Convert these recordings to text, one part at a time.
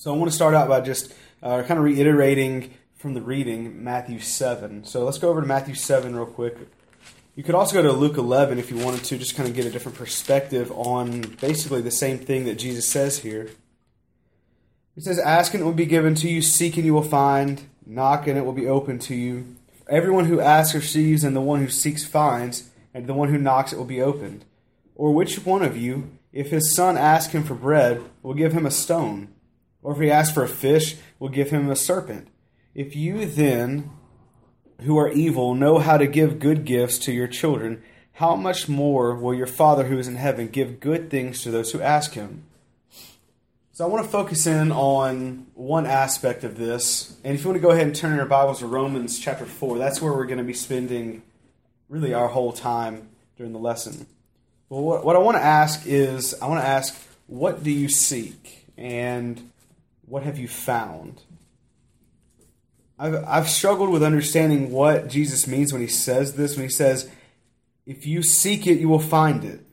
So I want to start out by just uh, kind of reiterating from the reading Matthew 7. So let's go over to Matthew 7 real quick. You could also go to Luke 11 if you wanted to, just kind of get a different perspective on basically the same thing that Jesus says here. He says, Ask and it will be given to you, seek and you will find, knock and it will be open to you. Everyone who asks receives, and the one who seeks finds, and the one who knocks it will be opened. Or which one of you, if his son asks him for bread, will give him a stone? Or if he asks for a fish, we'll give him a serpent. If you then, who are evil, know how to give good gifts to your children, how much more will your Father who is in heaven give good things to those who ask him? So I want to focus in on one aspect of this. And if you want to go ahead and turn in your Bibles to Romans chapter 4, that's where we're going to be spending really our whole time during the lesson. Well, what I want to ask is I want to ask, what do you seek? And what have you found? I've, I've struggled with understanding what Jesus means when he says this, when he says, if you seek it, you will find it.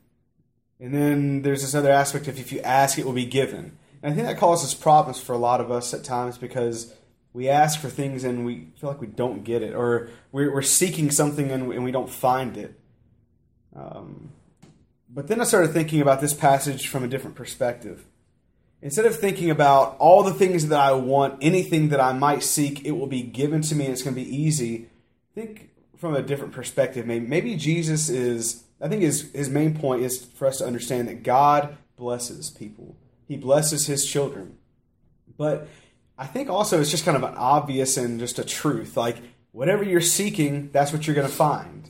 And then there's this other aspect of if you ask, it will be given. And I think that causes problems for a lot of us at times because we ask for things and we feel like we don't get it, or we're, we're seeking something and we, and we don't find it. Um, but then I started thinking about this passage from a different perspective instead of thinking about all the things that I want, anything that I might seek, it will be given to me and it's going to be easy. Think from a different perspective. Maybe, maybe Jesus is, I think his, his main point is for us to understand that God blesses people, He blesses His children. But I think also it's just kind of an obvious and just a truth. Like, whatever you're seeking, that's what you're going to find.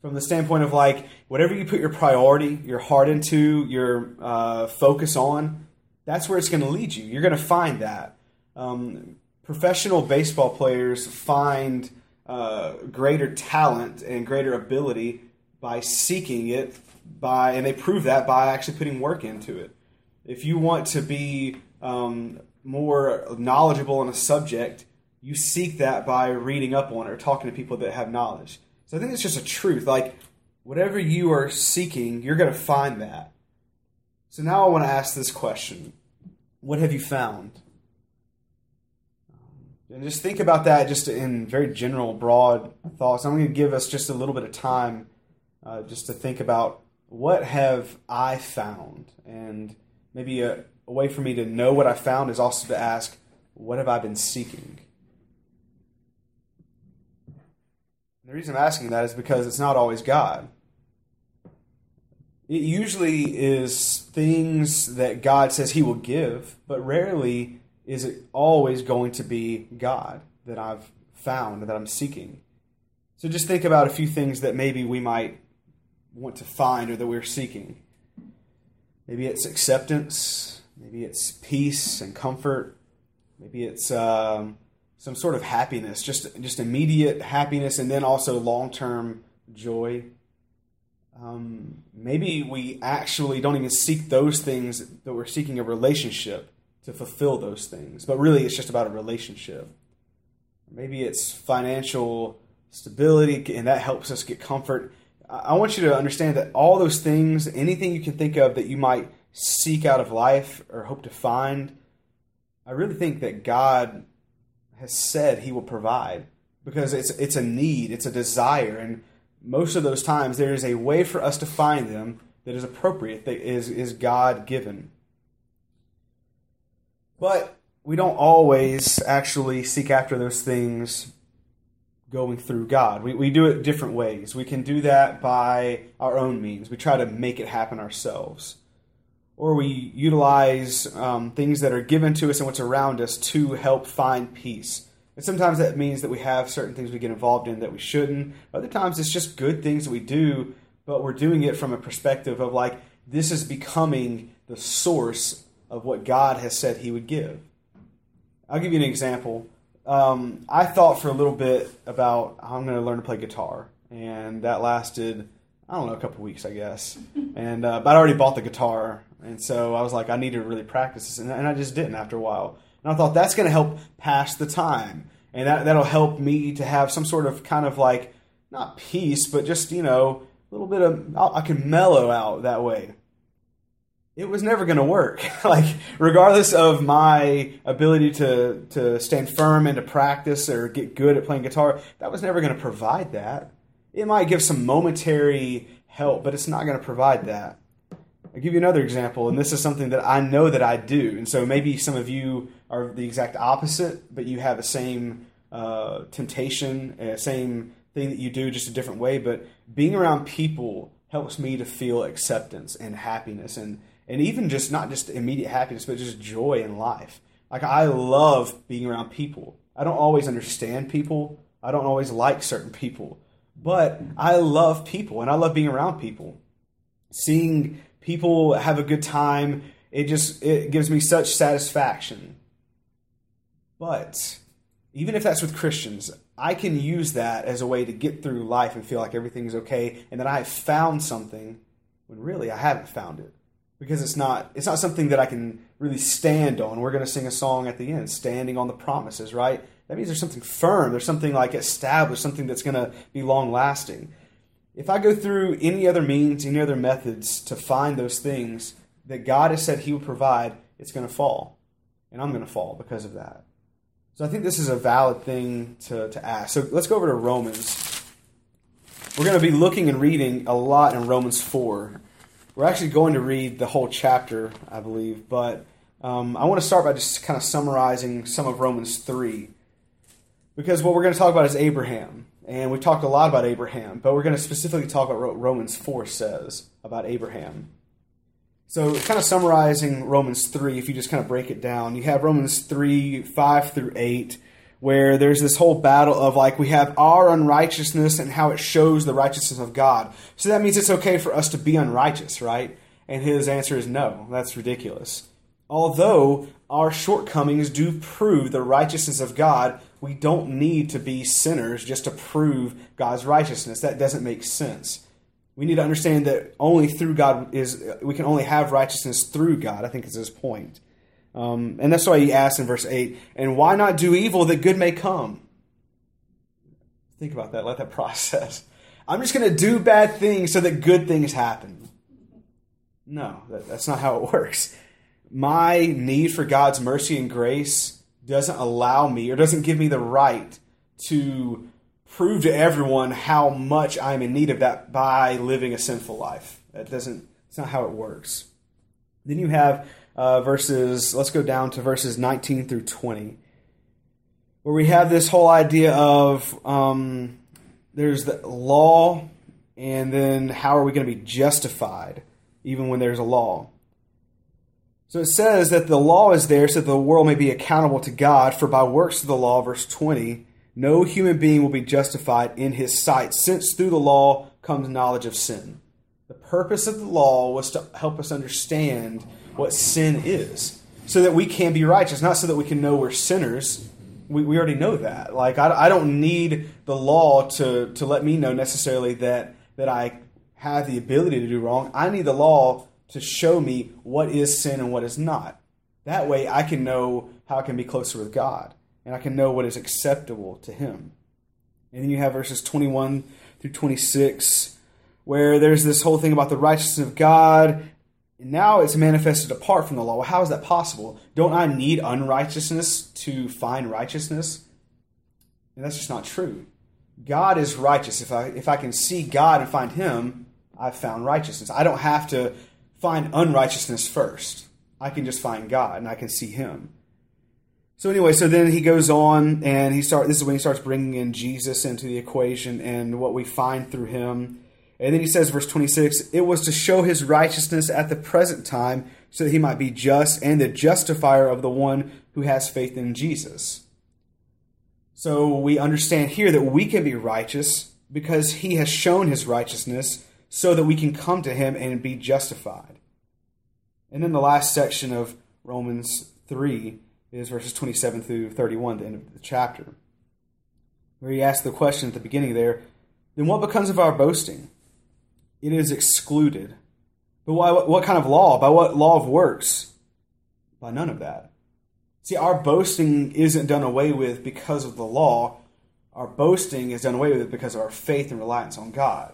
From the standpoint of like, whatever you put your priority, your heart into, your uh, focus on, that's where it's going to lead you. You're going to find that. Um, professional baseball players find uh, greater talent and greater ability by seeking it by and they prove that by actually putting work into it if you want to be um, more knowledgeable on a subject you seek that by reading up on it or talking to people that have knowledge so i think it's just a truth like whatever you are seeking you're going to find that so now i want to ask this question what have you found? And just think about that just in very general, broad thoughts. I'm going to give us just a little bit of time uh, just to think about what have I found? And maybe a, a way for me to know what I found is also to ask, what have I been seeking? And The reason I'm asking that is because it's not always God. It usually is things that God says He will give, but rarely is it always going to be God that I've found that I'm seeking. So just think about a few things that maybe we might want to find or that we're seeking. Maybe it's acceptance, maybe it's peace and comfort, maybe it's um, some sort of happiness, just just immediate happiness, and then also long term joy um, maybe we actually don't even seek those things, that we're seeking a relationship to fulfill those things. But really, it's just about a relationship. Maybe it's financial stability, and that helps us get comfort. I want you to understand that all those things, anything you can think of that you might seek out of life or hope to find, I really think that God has said He will provide because it's it's a need, it's a desire, and most of those times there is a way for us to find them that is appropriate, that is, is God given. But we don't always actually seek after those things going through God. We, we do it different ways. We can do that by our own means. We try to make it happen ourselves. Or we utilize um, things that are given to us and what's around us to help find peace and sometimes that means that we have certain things we get involved in that we shouldn't. Other times it's just good things that we do, but we're doing it from a perspective of like, this is becoming the source of what God has said He would give. I'll give you an example. Um, I thought for a little bit about how I'm going to learn to play guitar, and that lasted I don't know a couple weeks, I guess. And uh, but I already bought the guitar, and so I was like, I need to really practice this, and, and I just didn't after a while. And I thought that's going to help pass the time. And that, that'll help me to have some sort of kind of like, not peace, but just, you know, a little bit of, I can mellow out that way. it was never going to work. like, regardless of my ability to, to stand firm and to practice or get good at playing guitar, that was never going to provide that. It might give some momentary help, but it's not going to provide that. I'll give you another example, and this is something that I know that I do. And so maybe some of you are the exact opposite, but you have the same uh, temptation, uh, same thing that you do, just a different way. But being around people helps me to feel acceptance and happiness, and and even just not just immediate happiness, but just joy in life. Like I love being around people. I don't always understand people. I don't always like certain people, but I love people, and I love being around people. Seeing people have a good time, it just it gives me such satisfaction. But even if that's with Christians, I can use that as a way to get through life and feel like everything's okay and that I have found something when really I haven't found it. Because it's not it's not something that I can really stand on. We're going to sing a song at the end, standing on the promises, right? That means there's something firm, there's something like established, something that's going to be long lasting. If I go through any other means, any other methods to find those things that God has said He would provide, it's going to fall. And I'm going to fall because of that. So I think this is a valid thing to, to ask. So let's go over to Romans. We're going to be looking and reading a lot in Romans 4. We're actually going to read the whole chapter, I believe, but um, I want to start by just kind of summarizing some of Romans 3. Because what we're going to talk about is Abraham. And we've talked a lot about Abraham, but we're going to specifically talk about what Romans 4 says about Abraham. So, kind of summarizing Romans 3, if you just kind of break it down, you have Romans 3, 5 through 8, where there's this whole battle of like we have our unrighteousness and how it shows the righteousness of God. So that means it's okay for us to be unrighteous, right? And his answer is no, that's ridiculous. Although our shortcomings do prove the righteousness of God, we don't need to be sinners just to prove God's righteousness. That doesn't make sense. We need to understand that only through God is we can only have righteousness through God. I think is his point, um, and that's why he asks in verse eight, "And why not do evil that good may come?" Think about that. Let that process. I'm just going to do bad things so that good things happen. No, that, that's not how it works. My need for God's mercy and grace doesn't allow me or doesn't give me the right to prove to everyone how much I'm in need of that by living a sinful life. That doesn't. It's not how it works. Then you have uh, verses. Let's go down to verses 19 through 20, where we have this whole idea of um, there's the law, and then how are we going to be justified even when there's a law? So it says that the law is there so that the world may be accountable to God, for by works of the law, verse 20, no human being will be justified in his sight, since through the law comes knowledge of sin. The purpose of the law was to help us understand what sin is, so that we can be righteous, not so that we can know we're sinners. We, we already know that. Like, I, I don't need the law to, to let me know necessarily that, that I have the ability to do wrong. I need the law to show me what is sin and what is not. That way I can know how I can be closer with God and I can know what is acceptable to Him. And then you have verses 21 through 26 where there's this whole thing about the righteousness of God. And now it's manifested apart from the law. Well, how is that possible? Don't I need unrighteousness to find righteousness? And that's just not true. God is righteous. If I if I can see God and find Him, I've found righteousness. I don't have to find unrighteousness first. I can just find God and I can see Him. So anyway, so then he goes on and he start. This is when he starts bringing in Jesus into the equation and what we find through him. And then he says, verse 26, it was to show his righteousness at the present time so that he might be just and the justifier of the one who has faith in Jesus. So we understand here that we can be righteous because he has shown his righteousness so that we can come to him and be justified. And then the last section of Romans 3 is verses 27 through 31, the end of the chapter, where he asks the question at the beginning there then what becomes of our boasting? It is excluded. But why, what kind of law? By what law of works? By none of that. See, our boasting isn't done away with because of the law. Our boasting is done away with because of our faith and reliance on God.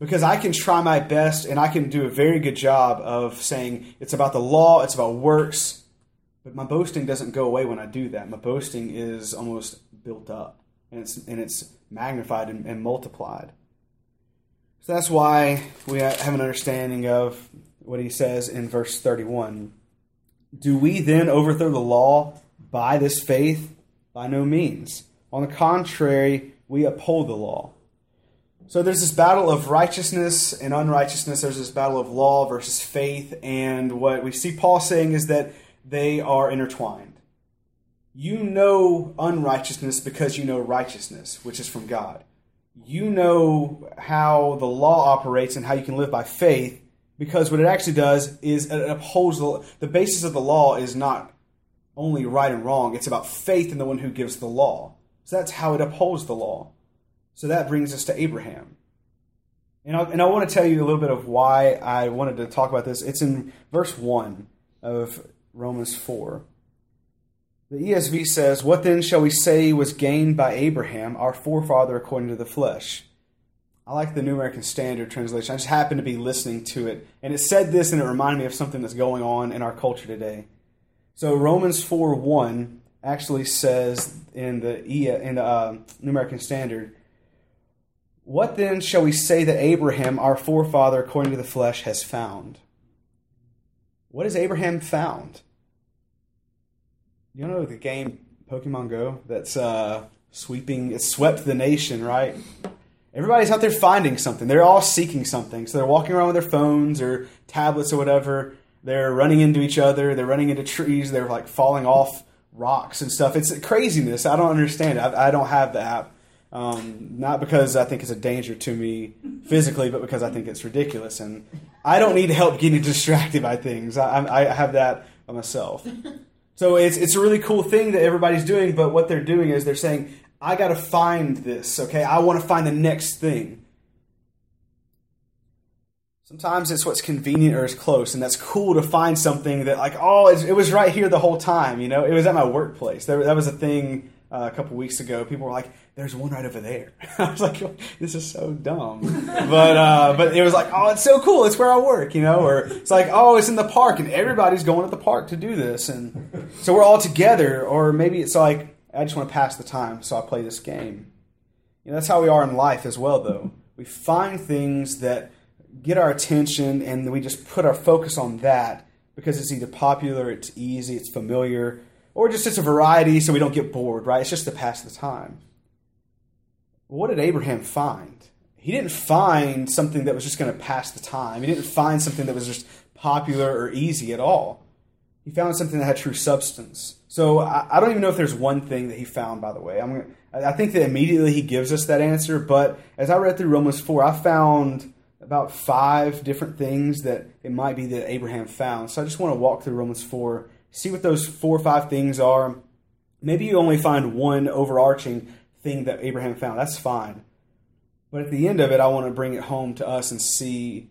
Because I can try my best and I can do a very good job of saying it's about the law, it's about works, but my boasting doesn't go away when I do that. My boasting is almost built up and it's, and it's magnified and, and multiplied. So that's why we have an understanding of what he says in verse 31. Do we then overthrow the law by this faith? By no means. On the contrary, we uphold the law. So there's this battle of righteousness and unrighteousness. There's this battle of law versus faith. And what we see Paul saying is that they are intertwined. You know unrighteousness because you know righteousness, which is from God. You know how the law operates and how you can live by faith because what it actually does is it upholds the, the basis of the law is not only right and wrong, it's about faith in the one who gives the law. So that's how it upholds the law. So that brings us to Abraham. And I, and I want to tell you a little bit of why I wanted to talk about this. It's in verse 1 of Romans 4. The ESV says, What then shall we say was gained by Abraham, our forefather according to the flesh? I like the New American Standard translation. I just happened to be listening to it. And it said this, and it reminded me of something that's going on in our culture today. So Romans 4 1 actually says in the, in the uh, New American Standard, What then shall we say that Abraham, our forefather according to the flesh, has found? What has Abraham found? You know the game Pokemon Go that's uh, sweeping, it's swept the nation, right? Everybody's out there finding something. They're all seeking something. So they're walking around with their phones or tablets or whatever. They're running into each other. They're running into trees. They're like falling off rocks and stuff. It's craziness. I don't understand it. I, I don't have the app. Um, not because I think it's a danger to me physically, but because I think it's ridiculous. And I don't need help getting distracted by things. I, I have that by myself. So it's, it's a really cool thing that everybody's doing, but what they're doing is they're saying, I got to find this, okay? I want to find the next thing. Sometimes it's what's convenient or is close, and that's cool to find something that, like, oh, it was right here the whole time. You know, it was at my workplace. That was a thing uh, a couple weeks ago. People were like, "There's one right over there." I was like, "This is so dumb," but uh, but it was like, "Oh, it's so cool! It's where I work," you know. Or it's like, "Oh, it's in the park, and everybody's going to the park to do this," and so we're all together. Or maybe it's like, "I just want to pass the time, so I play this game." You know, that's how we are in life as well, though. We find things that get our attention, and we just put our focus on that because it's either popular, it's easy, it's familiar, or just it's a variety so we don't get bored, right? It's just to pass the time. What did Abraham find? He didn't find something that was just going to pass the time. He didn't find something that was just popular or easy at all. He found something that had true substance. So I, I don't even know if there's one thing that he found. By the way, I'm I think that immediately he gives us that answer. But as I read through Romans four, I found about five different things that it might be that Abraham found. So I just want to walk through Romans 4, see what those four or five things are. Maybe you only find one overarching thing that Abraham found. That's fine. But at the end of it, I want to bring it home to us and see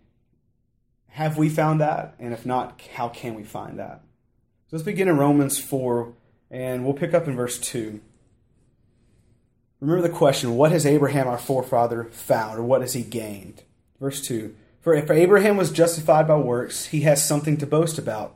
have we found that? And if not, how can we find that? So let's begin in Romans 4, and we'll pick up in verse 2. Remember the question what has Abraham, our forefather, found, or what has he gained? Verse 2 For if Abraham was justified by works, he has something to boast about,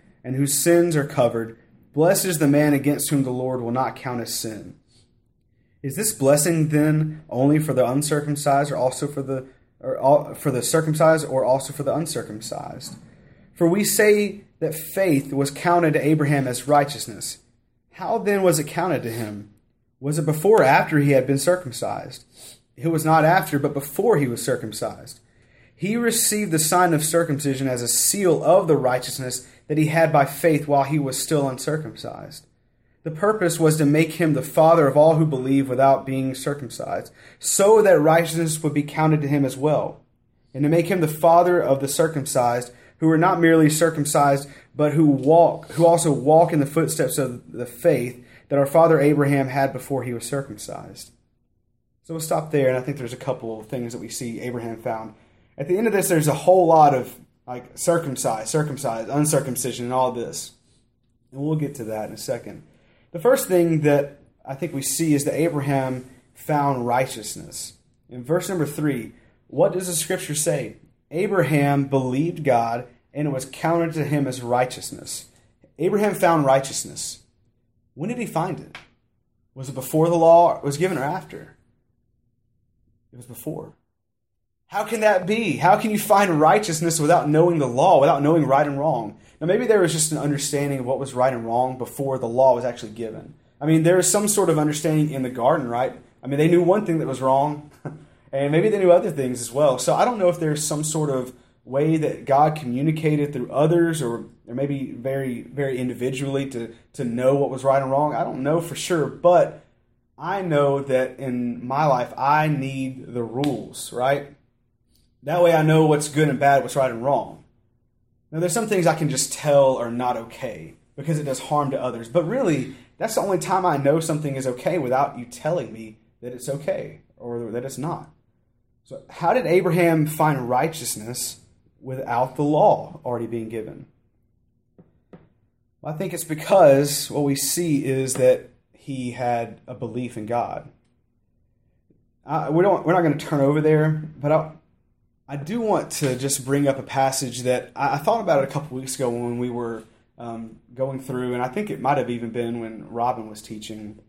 and whose sins are covered. Blessed is the man against whom the Lord will not count as sin. Is this blessing then only for the uncircumcised or also for the or for the circumcised or also for the uncircumcised? For we say that faith was counted to Abraham as righteousness. How then was it counted to him? Was it before or after he had been circumcised? It was not after, but before he was circumcised. He received the sign of circumcision as a seal of the righteousness that he had by faith while he was still uncircumcised. The purpose was to make him the father of all who believe without being circumcised, so that righteousness would be counted to him as well. and to make him the father of the circumcised, who are not merely circumcised, but who walk, who also walk in the footsteps of the faith that our father Abraham had before he was circumcised. So we'll stop there, and I think there's a couple of things that we see Abraham found. At the end of this, there's a whole lot of like circumcised, circumcised, uncircumcision, and all this. And we'll get to that in a second. The first thing that I think we see is that Abraham found righteousness. In verse number three, what does the scripture say? Abraham believed God, and it was counted to him as righteousness. Abraham found righteousness. When did he find it? Was it before the law was given or after? It was before. How can that be? How can you find righteousness without knowing the law, without knowing right and wrong? Now, maybe there was just an understanding of what was right and wrong before the law was actually given. I mean, there was some sort of understanding in the garden, right? I mean, they knew one thing that was wrong, and maybe they knew other things as well. So I don't know if there's some sort of way that God communicated through others or, or maybe very, very individually to, to know what was right and wrong. I don't know for sure, but I know that in my life, I need the rules, right? That way I know what's good and bad, what's right and wrong. Now, there's some things I can just tell are not okay because it does harm to others. But really, that's the only time I know something is okay without you telling me that it's okay or that it's not. So, how did Abraham find righteousness without the law already being given? Well, I think it's because what we see is that he had a belief in God. Uh, we don't, we're not going to turn over there, but I, I do want to just bring up a passage that I, thought about it a couple weeks ago when we were um, going through, and I think it might have even been when Robin was teaching.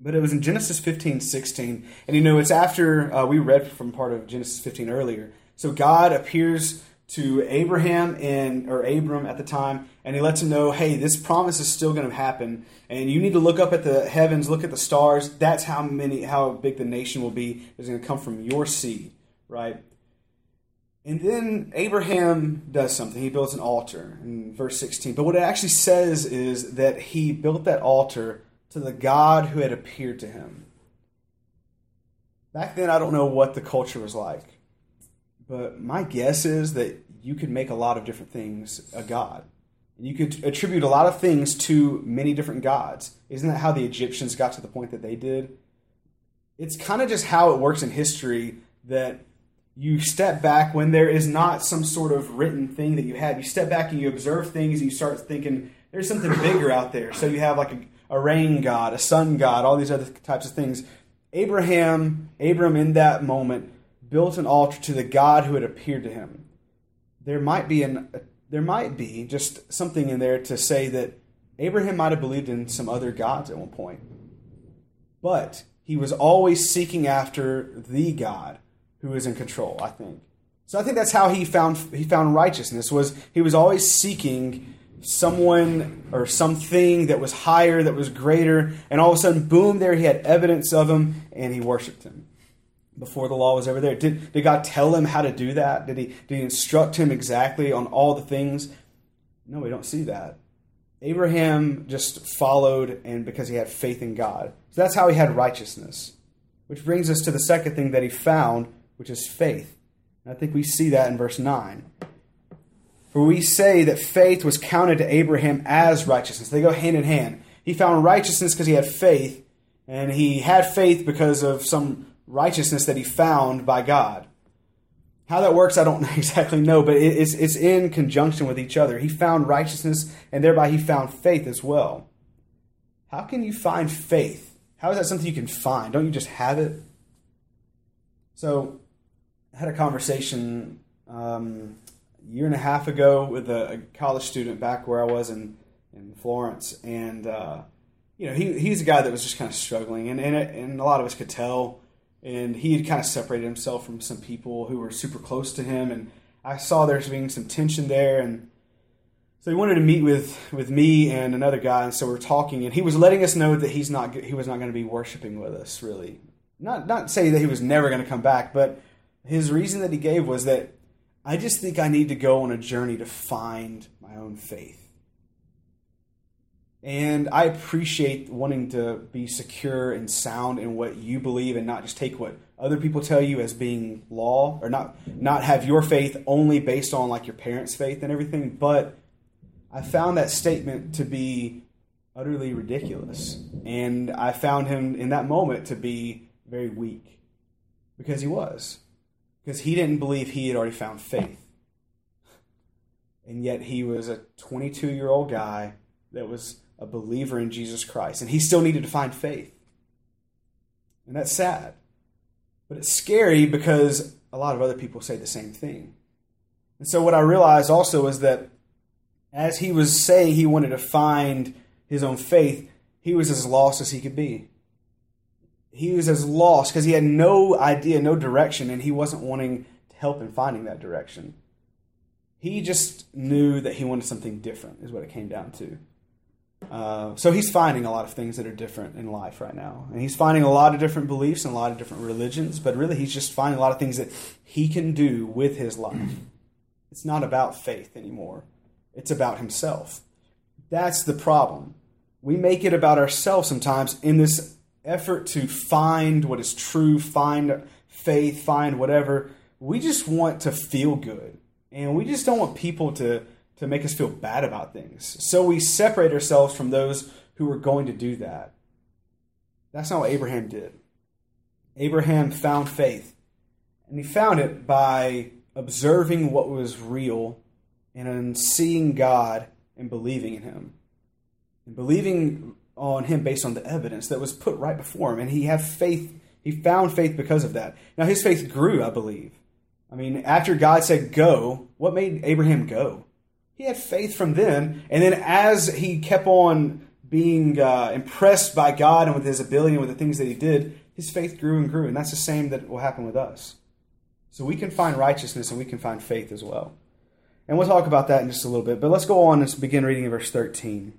But it was in Genesis 15, 16. And you know, it's after uh, we read from part of Genesis 15 earlier. So God appears to Abraham and or Abram at the time, and he lets him know, hey, this promise is still going to happen, and you need to look up at the heavens, look at the stars. That's how many, how big the nation will be. Is going to come from your seed, right? And then Abraham does something. He builds an altar in verse 16. But what it actually says is that he built that altar to the God who had appeared to him. Back then, I don't know what the culture was like. But my guess is that you could make a lot of different things a god. You could attribute a lot of things to many different gods. Isn't that how the Egyptians got to the point that they did? It's kind of just how it works in history that you step back when there is not some sort of written thing that you have. You step back and you observe things and you start thinking there's something bigger out there. So you have like a, a rain god, a sun god, all these other types of things. Abraham, Abram in that moment built an altar to the God who had appeared to him. There might be an there might be just something in there to say that Abraham might have believed in some other gods at one point. But he was always seeking after the God who is in control, I think. So I think that's how he found he found righteousness was he was always seeking someone or something that was higher, that was greater, and all of a sudden, boom, there he had evidence of him and he worshiped him before the law was ever there. Did, did God tell him how to do that? Did he, did he instruct him exactly on all the things? No, we don't see that. Abraham just followed and because he had faith in God. So that's how he had righteousness. Which brings us to the second thing that he found, which is faith. And I think we see that in verse 9. For we say that faith was counted to Abraham as righteousness. They go hand in hand. He found righteousness because he had faith, and he had faith because of some righteousness that he found by God. How that works, I don't exactly know, but it's, it's in conjunction with each other. He found righteousness, and thereby he found faith as well. How can you find faith? How is that something you can find? Don't you just have it? So, had a conversation um, a year and a half ago with a, a, college student back where I was in, in Florence, and uh, you know he he's a guy that was just kind of struggling, and and, and a lot of us could tell. And he had kind of separated himself from some people who were super close to him, and I saw there being some tension there, and so he wanted to meet with with me and another guy, and so we are talking, and he was letting us know that he's not he was not going to be worshiping with us really, not not say that he was never going to come back, but his reason that he gave was that I just think I need to go on a journey to find my own faith. And I appreciate wanting to be secure and sound in what you believe and not just take what other people tell you as being law or not not have your faith only based on like your parents' faith and everything, but I found that statement to be utterly ridiculous. And I found him in that moment to be very weak because he was. Because he didn't believe he had already found faith. And yet he was a 22 year old guy that was a believer in Jesus Christ. And he still needed to find faith. And that's sad. But it's scary because a lot of other people say the same thing. And so what I realized also is that as he was saying he wanted to find his own faith, he was as lost as he could be. He was as lost because he had no idea, no direction, and he wasn't wanting to help in finding that direction. He just knew that he wanted something different, is what it came down to. Uh, so he's finding a lot of things that are different in life right now. And he's finding a lot of different beliefs and a lot of different religions, but really he's just finding a lot of things that he can do with his life. It's not about faith anymore, it's about himself. That's the problem. We make it about ourselves sometimes in this effort to find what is true, find faith, find whatever. We just want to feel good. And we just don't want people to to make us feel bad about things. So we separate ourselves from those who are going to do that. That's not what Abraham did. Abraham found faith, and he found it by observing what was real and seeing God and believing in him. And believing on him based on the evidence that was put right before him. And he had faith. He found faith because of that. Now, his faith grew, I believe. I mean, after God said go, what made Abraham go? He had faith from then, and then as he kept on being uh, impressed by God and with his ability and with the things that he did, his faith grew and grew, and that's the same that will happen with us. So we can find righteousness and we can find faith as well. And we'll talk about that in just a little bit, but let's go on and begin reading in verse 13.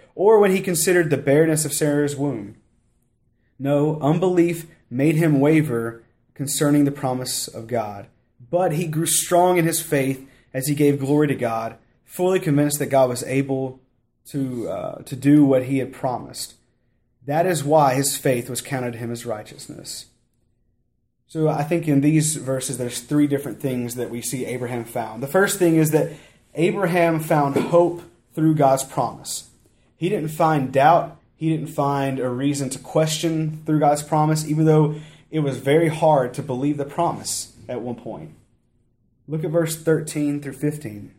or when he considered the bareness of Sarah's womb. No, unbelief made him waver concerning the promise of God but he grew strong in his faith as he gave glory to God, fully convinced that God was able to, uh, to do what he had promised. That is why his faith was counted to him as righteousness. So I think in these verses, there's three different things that we see Abraham found. The first thing is that Abraham found hope through God's promise. He didn't find doubt. He didn't find a reason to question through God's promise, even though it was very hard to believe the promise at one point. Look at verse 13 through 15.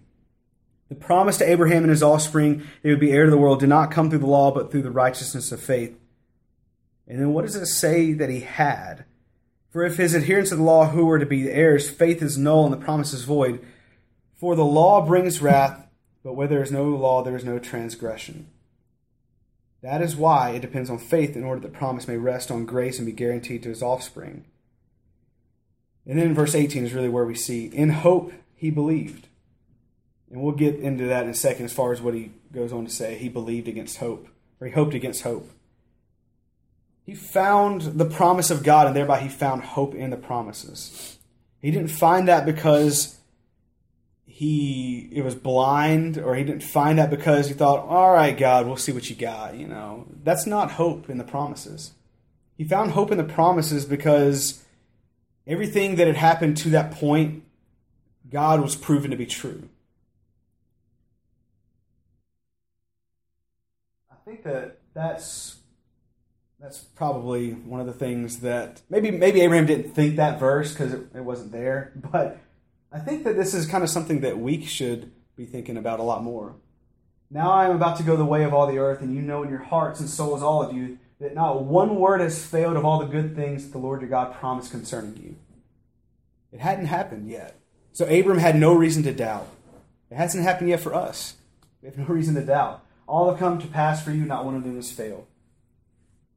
The promise to Abraham and his offspring they would be heir to the world did not come through the law, but through the righteousness of faith. And then what does it say that he had? For if his adherents to the law who were to be the heirs, faith is null and the promise is void. For the law brings wrath, but where there is no law, there is no transgression. That is why it depends on faith in order that promise may rest on grace and be guaranteed to his offspring. And then verse 18 is really where we see, in hope he believed. And we'll get into that in a second as far as what he goes on to say. He believed against hope, or he hoped against hope. He found the promise of God, and thereby he found hope in the promises. He didn't find that because he it was blind, or he didn't find that because he thought, "All right, God, we'll see what you got." You know, that's not hope in the promises. He found hope in the promises because everything that had happened to that point, God was proven to be true. I think that that's that's probably one of the things that maybe maybe Abraham didn't think that verse because it, it wasn't there, but I think that this is kind of something that we should be thinking about a lot more. Now I am about to go the way of all the earth, and you know in your hearts and souls, all of you, that not one word has failed of all the good things that the Lord your God promised concerning you. It hadn't happened yet. So Abram had no reason to doubt. It hasn't happened yet for us. We have no reason to doubt. All have come to pass for you, not one of them has failed.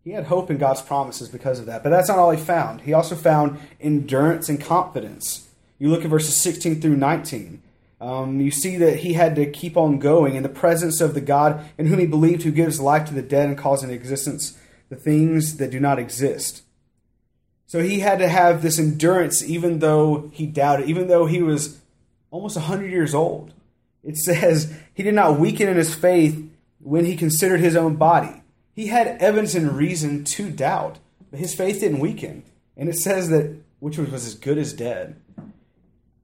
He had hope in God's promises because of that. But that's not all he found. He also found endurance and confidence. You look at verses 16 through 19. Um, you see that he had to keep on going in the presence of the God in whom he believed, who gives life to the dead and calls into existence the things that do not exist. So he had to have this endurance even though he doubted, even though he was almost 100 years old. It says he did not weaken in his faith when he considered his own body he had evidence and reason to doubt, but his faith didn't weaken. And it says that which was as good as dead.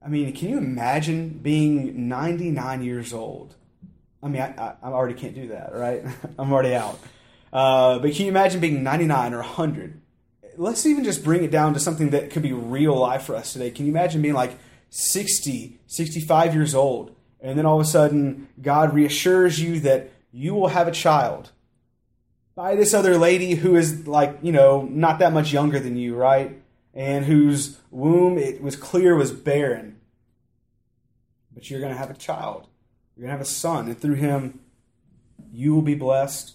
I mean, can you imagine being 99 years old? I mean, I, I, already can't do that, right? I'm already out. Uh, but can you imagine being 99 or 100? Let's even just bring it down to something that could be real life for us today. Can you imagine being like 60, 65 years old, and then all of a sudden God reassures you that you will have a child by this other lady who is like, you know, not that much younger than you, right? And whose womb, it was clear, was barren. But you're going to have a child. You're going to have a son. And through him, you will be blessed.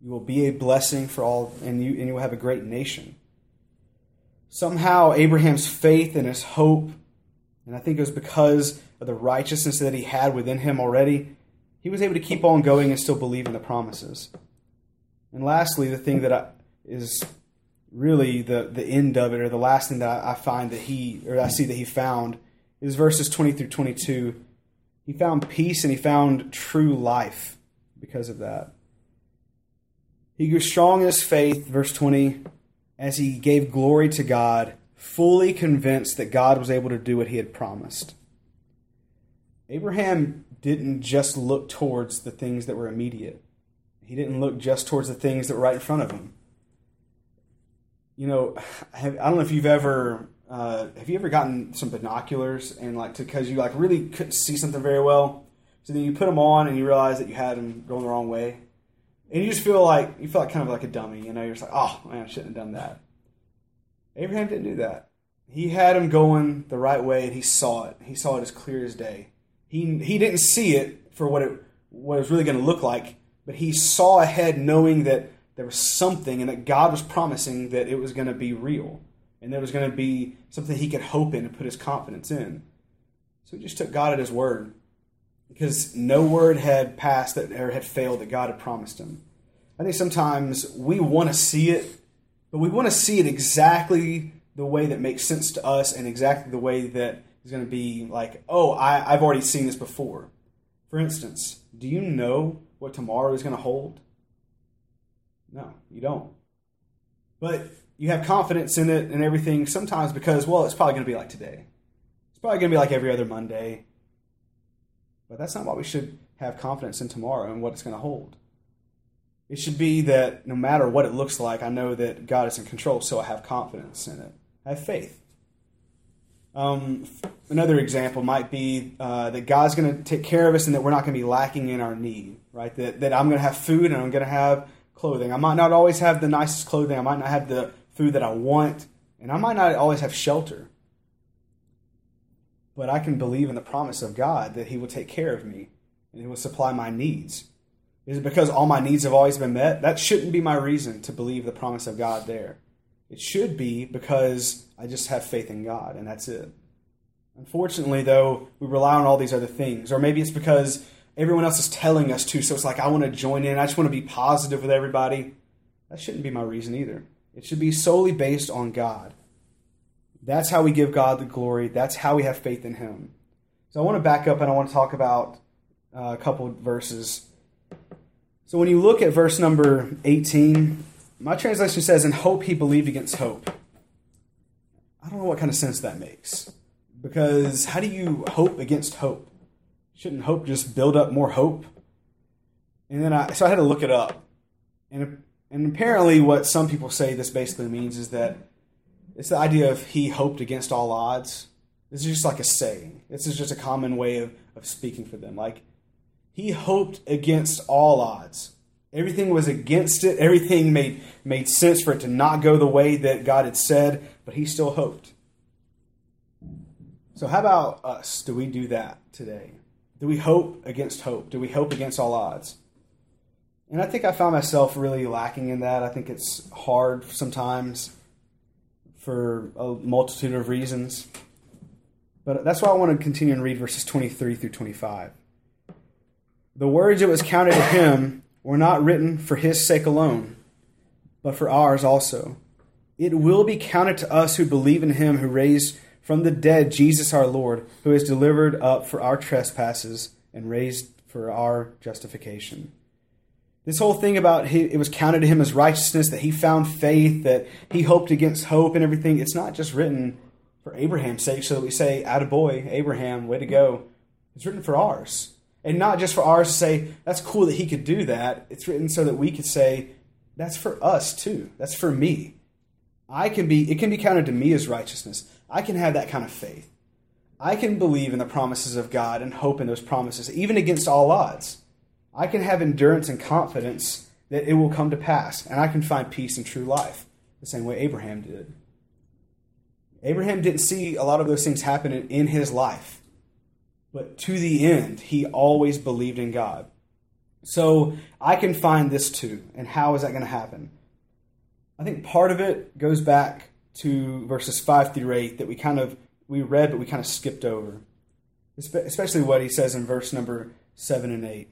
You will be a blessing for all, and you, and you will have a great nation. Somehow, Abraham's faith and his hope, and I think it was because of the righteousness that he had within him already, he was able to keep on going and still believe in the promises. And lastly, the thing that I, is really the, the end of it, or the last thing that I, I find that he, or I see that he found, is verses 20 through 22. He found peace and he found true life because of that. He grew strong in his faith, verse 20, as he gave glory to God, fully convinced that God was able to do what he had promised. Abraham didn't just look towards the things that were immediate. He didn't look just towards the things that were right in front of him. You know, have, I don't know if you've ever uh, have you ever gotten some binoculars and like because you like really couldn't see something very well, so then you put them on and you realize that you had them going the wrong way, and you just feel like you feel like kind of like a dummy. You know, you're just like, oh man, I shouldn't have done that. Abraham didn't do that. He had him going the right way, and he saw it. He saw it as clear as day. He he didn't see it for what it what it was really going to look like but he saw ahead knowing that there was something and that God was promising that it was going to be real and there was going to be something he could hope in and put his confidence in. So he just took God at his word because no word had passed that or had failed that God had promised him. I think sometimes we want to see it, but we want to see it exactly the way that makes sense to us and exactly the way that is going to be like, oh, I, I've already seen this before. For instance, do you know what tomorrow is going to hold? No, you don't. But you have confidence in it and everything sometimes because, well, it's probably going to be like today. It's probably going to be like every other Monday. But that's not what we should have confidence in tomorrow and what it's going to hold. It should be that no matter what it looks like, I know that God is in control, so I have confidence in it. I have faith. Um, another example might be uh, that God's going to take care of us and that we're not going to be lacking in our need, right? That, that I'm going to have food and I'm going to have clothing. I might not always have the nicest clothing. I might not have the food that I want. And I might not always have shelter. But I can believe in the promise of God that He will take care of me and He will supply my needs. Is it because all my needs have always been met? That shouldn't be my reason to believe the promise of God there. It should be because I just have faith in God, and that's it. Unfortunately, though, we rely on all these other things. Or maybe it's because everyone else is telling us to, so it's like, I want to join in. I just want to be positive with everybody. That shouldn't be my reason either. It should be solely based on God. That's how we give God the glory. That's how we have faith in Him. So I want to back up and I want to talk about uh, a couple verses. So when you look at verse number 18, my translation says, In hope he believed against hope. I don't know what kind of sense that makes. Because how do you hope against hope? Shouldn't hope just build up more hope? And then I, so I had to look it up. And, and apparently, what some people say this basically means is that it's the idea of he hoped against all odds. This is just like a saying. This is just a common way of, of speaking for them. Like, he hoped against all odds. Everything was against it. Everything made, made sense for it to not go the way that God had said, but he still hoped. So, how about us? Do we do that today? Do we hope against hope? Do we hope against all odds? And I think I found myself really lacking in that. I think it's hard sometimes for a multitude of reasons. But that's why I want to continue and read verses 23 through 25. The words that was counted to him were not written for his sake alone, but for ours also. It will be counted to us who believe in him who raised from the dead Jesus our Lord, who is delivered up for our trespasses and raised for our justification. This whole thing about he, it was counted to him as righteousness, that he found faith, that he hoped against hope and everything, it's not just written for Abraham's sake so that we say, boy, Abraham, way to go. It's written for ours. And not just for ours to say, that's cool that he could do that. It's written so that we could say, that's for us too. That's for me. I can be, it can be counted to me as righteousness. I can have that kind of faith. I can believe in the promises of God and hope in those promises, even against all odds. I can have endurance and confidence that it will come to pass, and I can find peace and true life, the same way Abraham did. Abraham didn't see a lot of those things happen in his life, but to the end, he always believed in God. So I can find this too. And how is that going to happen? I think part of it goes back to verses 5 through 8 that we kind of we read but we kind of skipped over especially what he says in verse number 7 and 8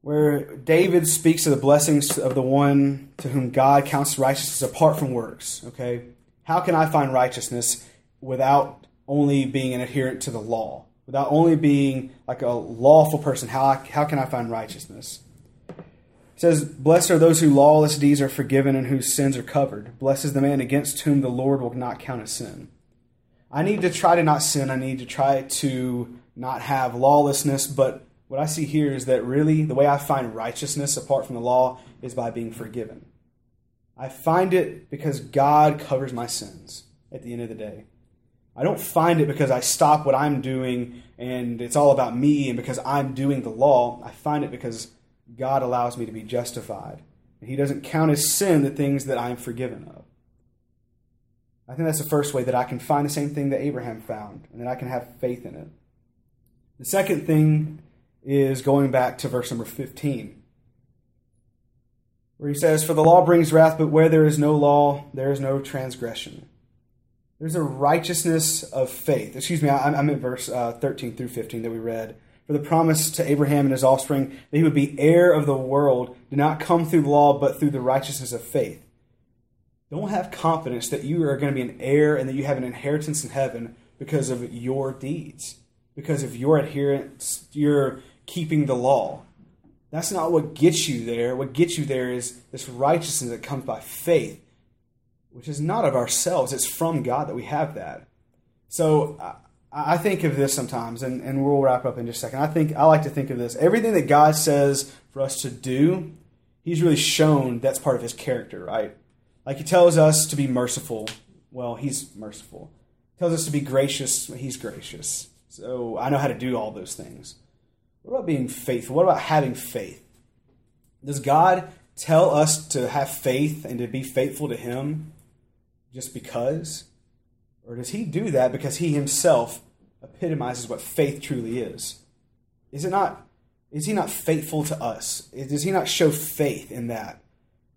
where David speaks of the blessings of the one to whom God counts righteousness apart from works. Okay? How can I find righteousness without only being an adherent to the law? Without only being like a lawful person, how, I, how can I find righteousness? Says, Blessed are those whose lawless deeds are forgiven and whose sins are covered. Blessed is the man against whom the Lord will not count a sin. I need to try to not sin. I need to try to not have lawlessness, but what I see here is that really the way I find righteousness apart from the law is by being forgiven. I find it because God covers my sins at the end of the day. I don't find it because I stop what I'm doing and it's all about me and because I'm doing the law. I find it because God allows me to be justified. And He doesn't count as sin the things that I'm forgiven of. I think that's the first way that I can find the same thing that Abraham found and that I can have faith in it. The second thing is going back to verse number 15, where he says, For the law brings wrath, but where there is no law, there is no transgression. There's a righteousness of faith. Excuse me, I'm in verse uh, 13 through 15 that we read. For the promise to Abraham and his offspring that he would be heir of the world did not come through the law, but through the righteousness of faith. Don't have confidence that you are going to be an heir and that you have an inheritance in heaven because of your deeds, because of your adherence, your keeping the law. That's not what gets you there. What gets you there is this righteousness that comes by faith, which is not of ourselves. It's from God that we have that. So I, think of this sometimes, and, and we'll wrap up in just a second. I think I like to think of this. Everything that God says for us to do, He's really shown that's part of His character, right? Like He tells us to be merciful. Well, He's merciful. He tells us to be gracious. He's gracious. So I know how to do all those things. What about being faithful? What about having faith? Does God tell us to have faith and to be faithful to Him just because? Or does He do that because He Himself epitomizes what faith truly is? Is it not? Is He not faithful to us? Does He not show faith in that?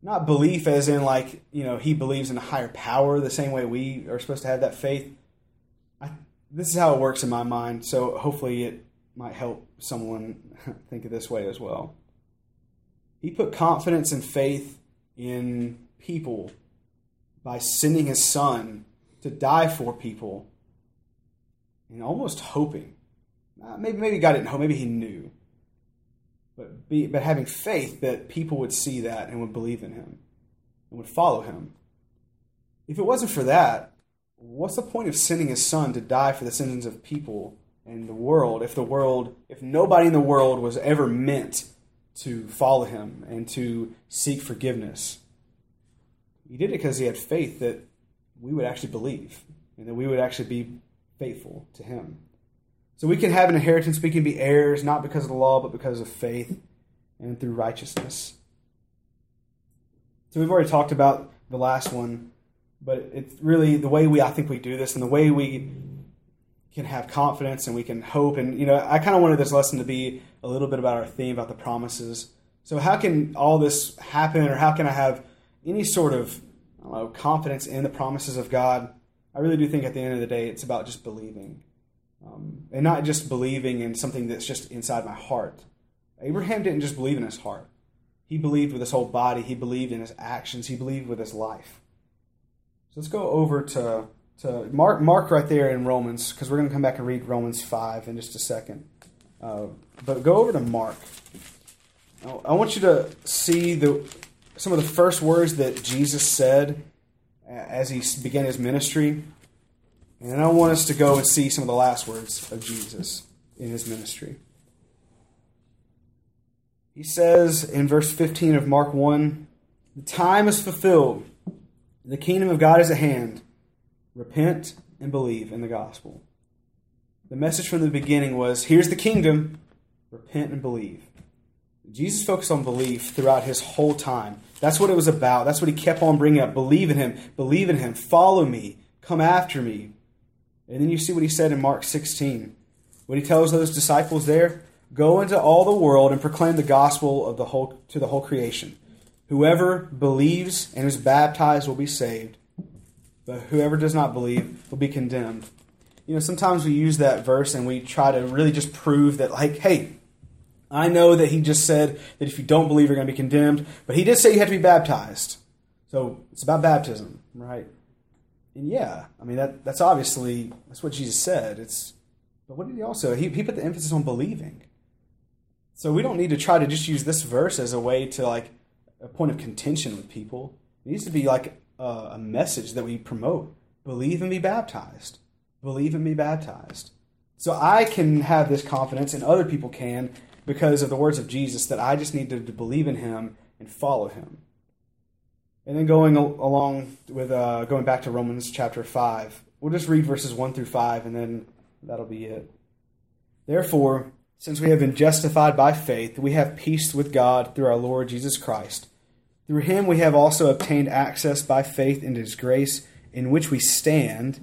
Not belief as in like, you know, He believes in a higher power the same way we are supposed to have that faith. I, this is how it works in my mind, so hopefully it might help someone think of this way as well. He put confidence and faith in people by sending his son to die for people and almost hoping. Uh, maybe, maybe God didn't hope, maybe he knew. But, be, but having faith that people would see that and would believe in him and would follow him. If it wasn't for that, what's the point of sending his son to die for the sins of people in the world if the world if nobody in the world was ever meant to follow him and to seek forgiveness. He did it because he had faith that we would actually believe and that we would actually be faithful to him. So we can have an inheritance, we can be heirs, not because of the law, but because of faith and through righteousness. So we've already talked about the last one, but it's really the way we I think we do this and the way we can have confidence and we can hope and you know I kind of wanted this lesson to be a little bit about our theme about the promises. So how can all this happen or how can I have any sort of know, confidence in the promises of God? I really do think at the end of the day it's about just believing. Um, and not just believing in something that's just inside my heart. Abraham didn't just believe in his heart. He believed with his whole body. He believed in his actions. He believed with his life. So let's go over to, to Mark, Mark right there in Romans, because we're going to come back and read Romans 5 in just a second. Uh, but go over to Mark. I want you to see the, some of the first words that Jesus said as he began his ministry. And I want us to go and see some of the last words of Jesus in his ministry. He says in verse 15 of Mark 1 The time is fulfilled, the kingdom of God is at hand. Repent and believe in the gospel. The message from the beginning was here's the kingdom, repent and believe. Jesus focused on belief throughout his whole time. That's what it was about. That's what he kept on bringing up. Believe in him, believe in him, follow me, come after me. And then you see what he said in Mark 16. What he tells those disciples there Go into all the world and proclaim the gospel of the whole to the whole creation. Whoever believes and is baptized will be saved, but whoever does not believe will be condemned. You know, sometimes we use that verse and we try to really just prove that, like, hey, I know that he just said that if you don't believe, you're going to be condemned, but he did say you have to be baptized. So it's about baptism, right? And yeah, I mean that that's obviously that's what Jesus said. It's but what did he also he, he put the emphasis on believing. So we don't need to try to just use this verse as a way to like a point of contention with people. It needs to be like a, a message that we promote. Believe and be baptized. Believe and be baptized. So I can have this confidence, and other people can, because of the words of Jesus, that I just need to, believe in Him and follow Him. And then going along with uh, going back to Romans chapter five, we'll just read verses one through five, and then that'll be it. Therefore, since we have been justified by faith, we have peace with God through our Lord Jesus Christ. Through him we have also obtained access by faith into his grace, in which we stand,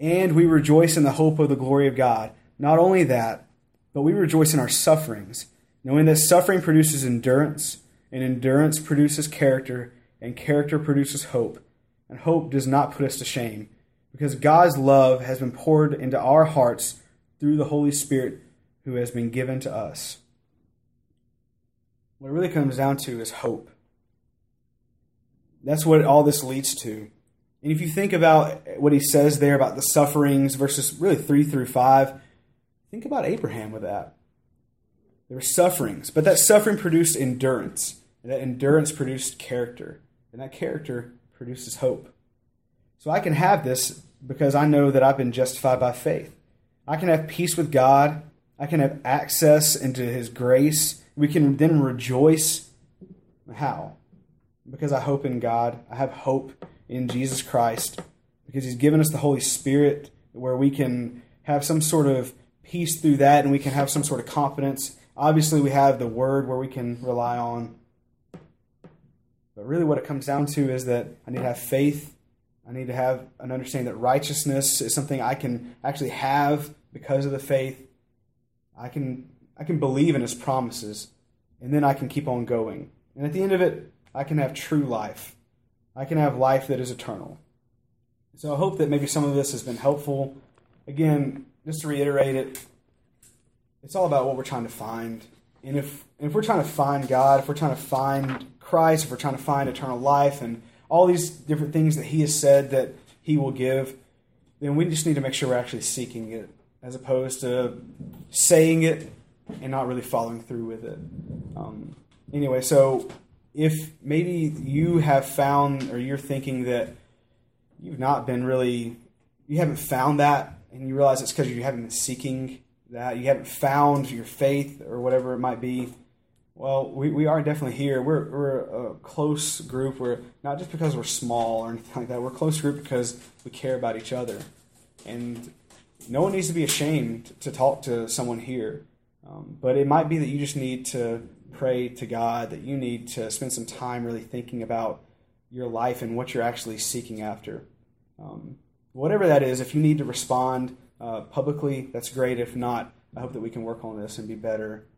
and we rejoice in the hope of the glory of God. Not only that, but we rejoice in our sufferings, knowing that suffering produces endurance, and endurance produces character, and character produces hope. And hope does not put us to shame, because God's love has been poured into our hearts through the Holy Spirit who has been given to us. What it really comes down to is hope. That's what all this leads to. And if you think about what he says there about the sufferings, verses really 3 through 5, think about Abraham with that. There were sufferings, but that suffering produced endurance, and that endurance produced character, and that character produces hope. So I can have this because I know that I've been justified by faith. I can have peace with God I can have access into His grace. We can then rejoice. How? Because I hope in God. I have hope in Jesus Christ because He's given us the Holy Spirit where we can have some sort of peace through that and we can have some sort of confidence. Obviously, we have the Word where we can rely on. But really, what it comes down to is that I need to have faith. I need to have an understanding that righteousness is something I can actually have because of the faith. I can I can believe in his promises and then I can keep on going. And at the end of it, I can have true life. I can have life that is eternal. So I hope that maybe some of this has been helpful. Again, just to reiterate it, it's all about what we're trying to find. And if if we're trying to find God, if we're trying to find Christ, if we're trying to find eternal life and all these different things that he has said that he will give, then we just need to make sure we're actually seeking it as opposed to saying it and not really following through with it. Um, anyway, so if maybe you have found or you're thinking that you've not been really, you haven't found that, and you realize it's because you haven't been seeking that, you haven't found your faith or whatever it might be, Well, we, we are definitely here. We're, we're a close group. We're not just because we're small or anything like that. We're a close group because we care about each other. And no one needs to be ashamed to talk to someone here. Um, but it might be that you just need to pray to God, that you need to spend some time really thinking about your life and what you're actually seeking after. Um, whatever that is, if you need to respond uh, publicly, that's great. If not, I hope that we can work on this and be better